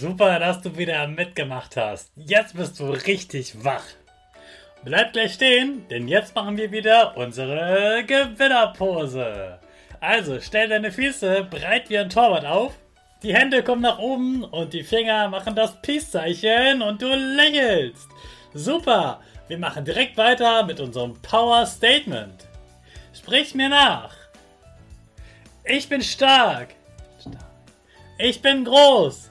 Super, dass du wieder mitgemacht hast. Jetzt bist du richtig wach. Bleib gleich stehen, denn jetzt machen wir wieder unsere Gewinnerpose. Also stell deine Füße breit wie ein Torwart auf. Die Hände kommen nach oben und die Finger machen das Peace-Zeichen und du lächelst. Super, wir machen direkt weiter mit unserem Power Statement. Sprich mir nach. Ich bin stark. Ich bin groß.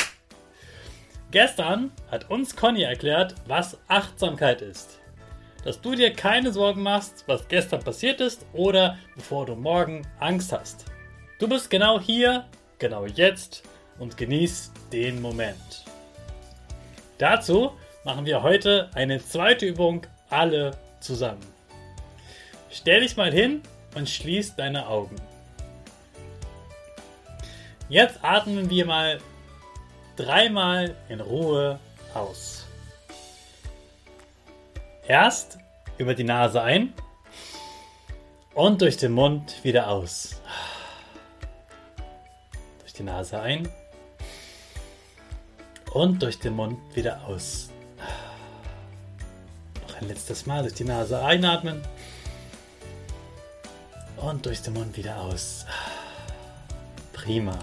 Gestern hat uns Conny erklärt, was Achtsamkeit ist. Dass du dir keine Sorgen machst, was gestern passiert ist oder bevor du morgen Angst hast. Du bist genau hier, genau jetzt und genießt den Moment. Dazu machen wir heute eine zweite Übung alle zusammen. Stell dich mal hin und schließ deine Augen. Jetzt atmen wir mal dreimal in Ruhe aus. Erst über die Nase ein und durch den Mund wieder aus. Durch die Nase ein und durch den Mund wieder aus. Noch ein letztes Mal durch die Nase einatmen und durch den Mund wieder aus. Prima.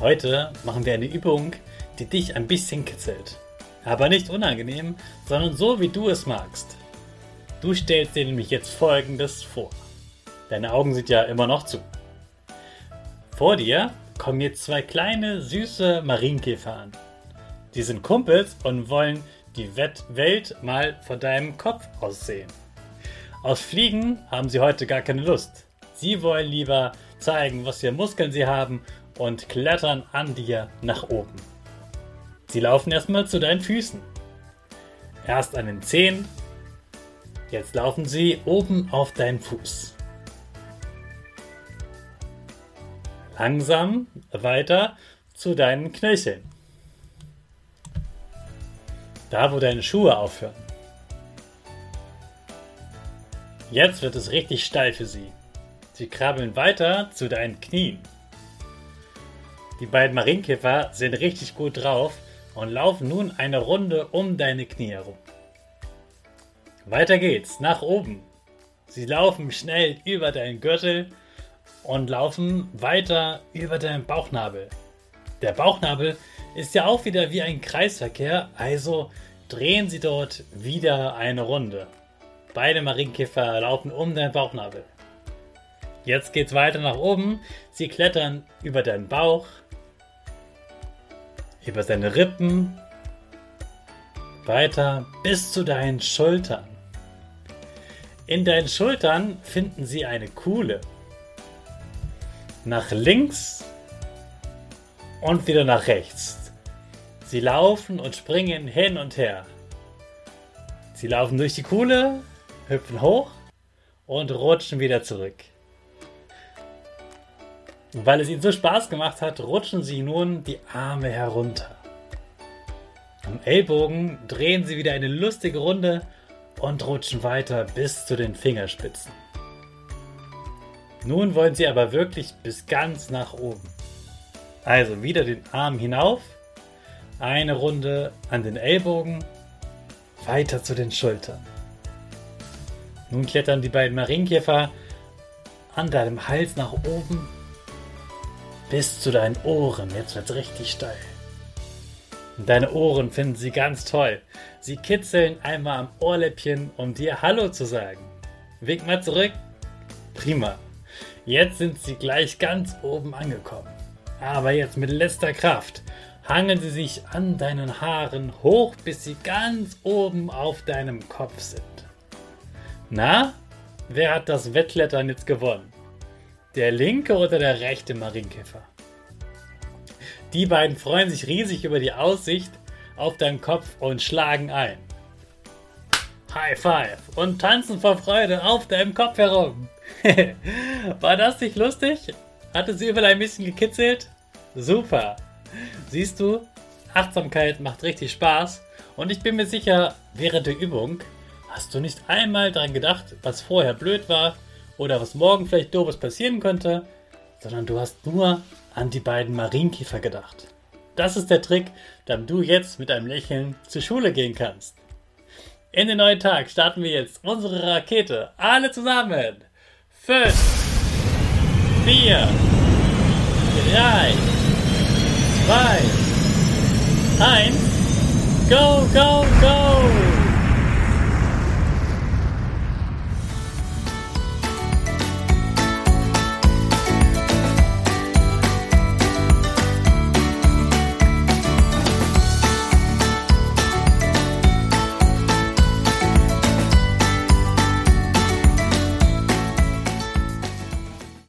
Heute machen wir eine Übung, die dich ein bisschen kitzelt. Aber nicht unangenehm, sondern so, wie du es magst. Du stellst dir nämlich jetzt Folgendes vor. Deine Augen sind ja immer noch zu. Vor dir kommen jetzt zwei kleine, süße Marienkäfer an. Die sind Kumpels und wollen die Welt mal von deinem Kopf aussehen. Aus Fliegen haben sie heute gar keine Lust. Sie wollen lieber zeigen, was für Muskeln sie haben und klettern an dir nach oben. Sie laufen erstmal zu deinen Füßen. Erst an den Zehen, jetzt laufen sie oben auf deinen Fuß. Langsam weiter zu deinen Knöcheln. Da, wo deine Schuhe aufhören. Jetzt wird es richtig steil für sie. Sie krabbeln weiter zu deinen Knien. Die beiden Marienkäfer sind richtig gut drauf und laufen nun eine Runde um deine Knie herum. Weiter geht's, nach oben. Sie laufen schnell über deinen Gürtel und laufen weiter über deinen Bauchnabel. Der Bauchnabel ist ja auch wieder wie ein Kreisverkehr, also drehen sie dort wieder eine Runde. Beide Marienkäfer laufen um deinen Bauchnabel. Jetzt geht's weiter nach oben. Sie klettern über deinen Bauch, über deine Rippen, weiter bis zu deinen Schultern. In deinen Schultern finden sie eine Kuhle. Nach links und wieder nach rechts. Sie laufen und springen hin und her. Sie laufen durch die Kuhle, hüpfen hoch und rutschen wieder zurück. Und weil es ihnen so Spaß gemacht hat, rutschen sie nun die Arme herunter. Am Ellbogen drehen sie wieder eine lustige Runde und rutschen weiter bis zu den Fingerspitzen. Nun wollen sie aber wirklich bis ganz nach oben. Also wieder den Arm hinauf, eine Runde an den Ellbogen, weiter zu den Schultern. Nun klettern die beiden Marienkäfer an deinem Hals nach oben bis zu deinen Ohren. Jetzt wird es richtig steil. Deine Ohren finden sie ganz toll. Sie kitzeln einmal am Ohrläppchen, um dir Hallo zu sagen. Wink mal zurück. Prima. Jetzt sind sie gleich ganz oben angekommen. Aber jetzt mit letzter Kraft hangeln sie sich an deinen Haaren hoch, bis sie ganz oben auf deinem Kopf sind. Na, wer hat das Wettklettern jetzt gewonnen? Der linke oder der rechte Marienkäfer? Die beiden freuen sich riesig über die Aussicht auf deinen Kopf und schlagen ein. High Five und tanzen vor Freude auf deinem Kopf herum. War das nicht lustig? Hat es überall ein bisschen gekitzelt? Super. Siehst du, Achtsamkeit macht richtig Spaß und ich bin mir sicher, während der Übung hast du nicht einmal daran gedacht, was vorher blöd war oder was morgen vielleicht doofes passieren könnte, sondern du hast nur an die beiden Marienkäfer gedacht. Das ist der Trick, damit du jetzt mit einem Lächeln zur Schule gehen kannst. In den neuen Tag starten wir jetzt unsere Rakete. Alle zusammen. 5, 4, 3, 2, 1. Go, go, go!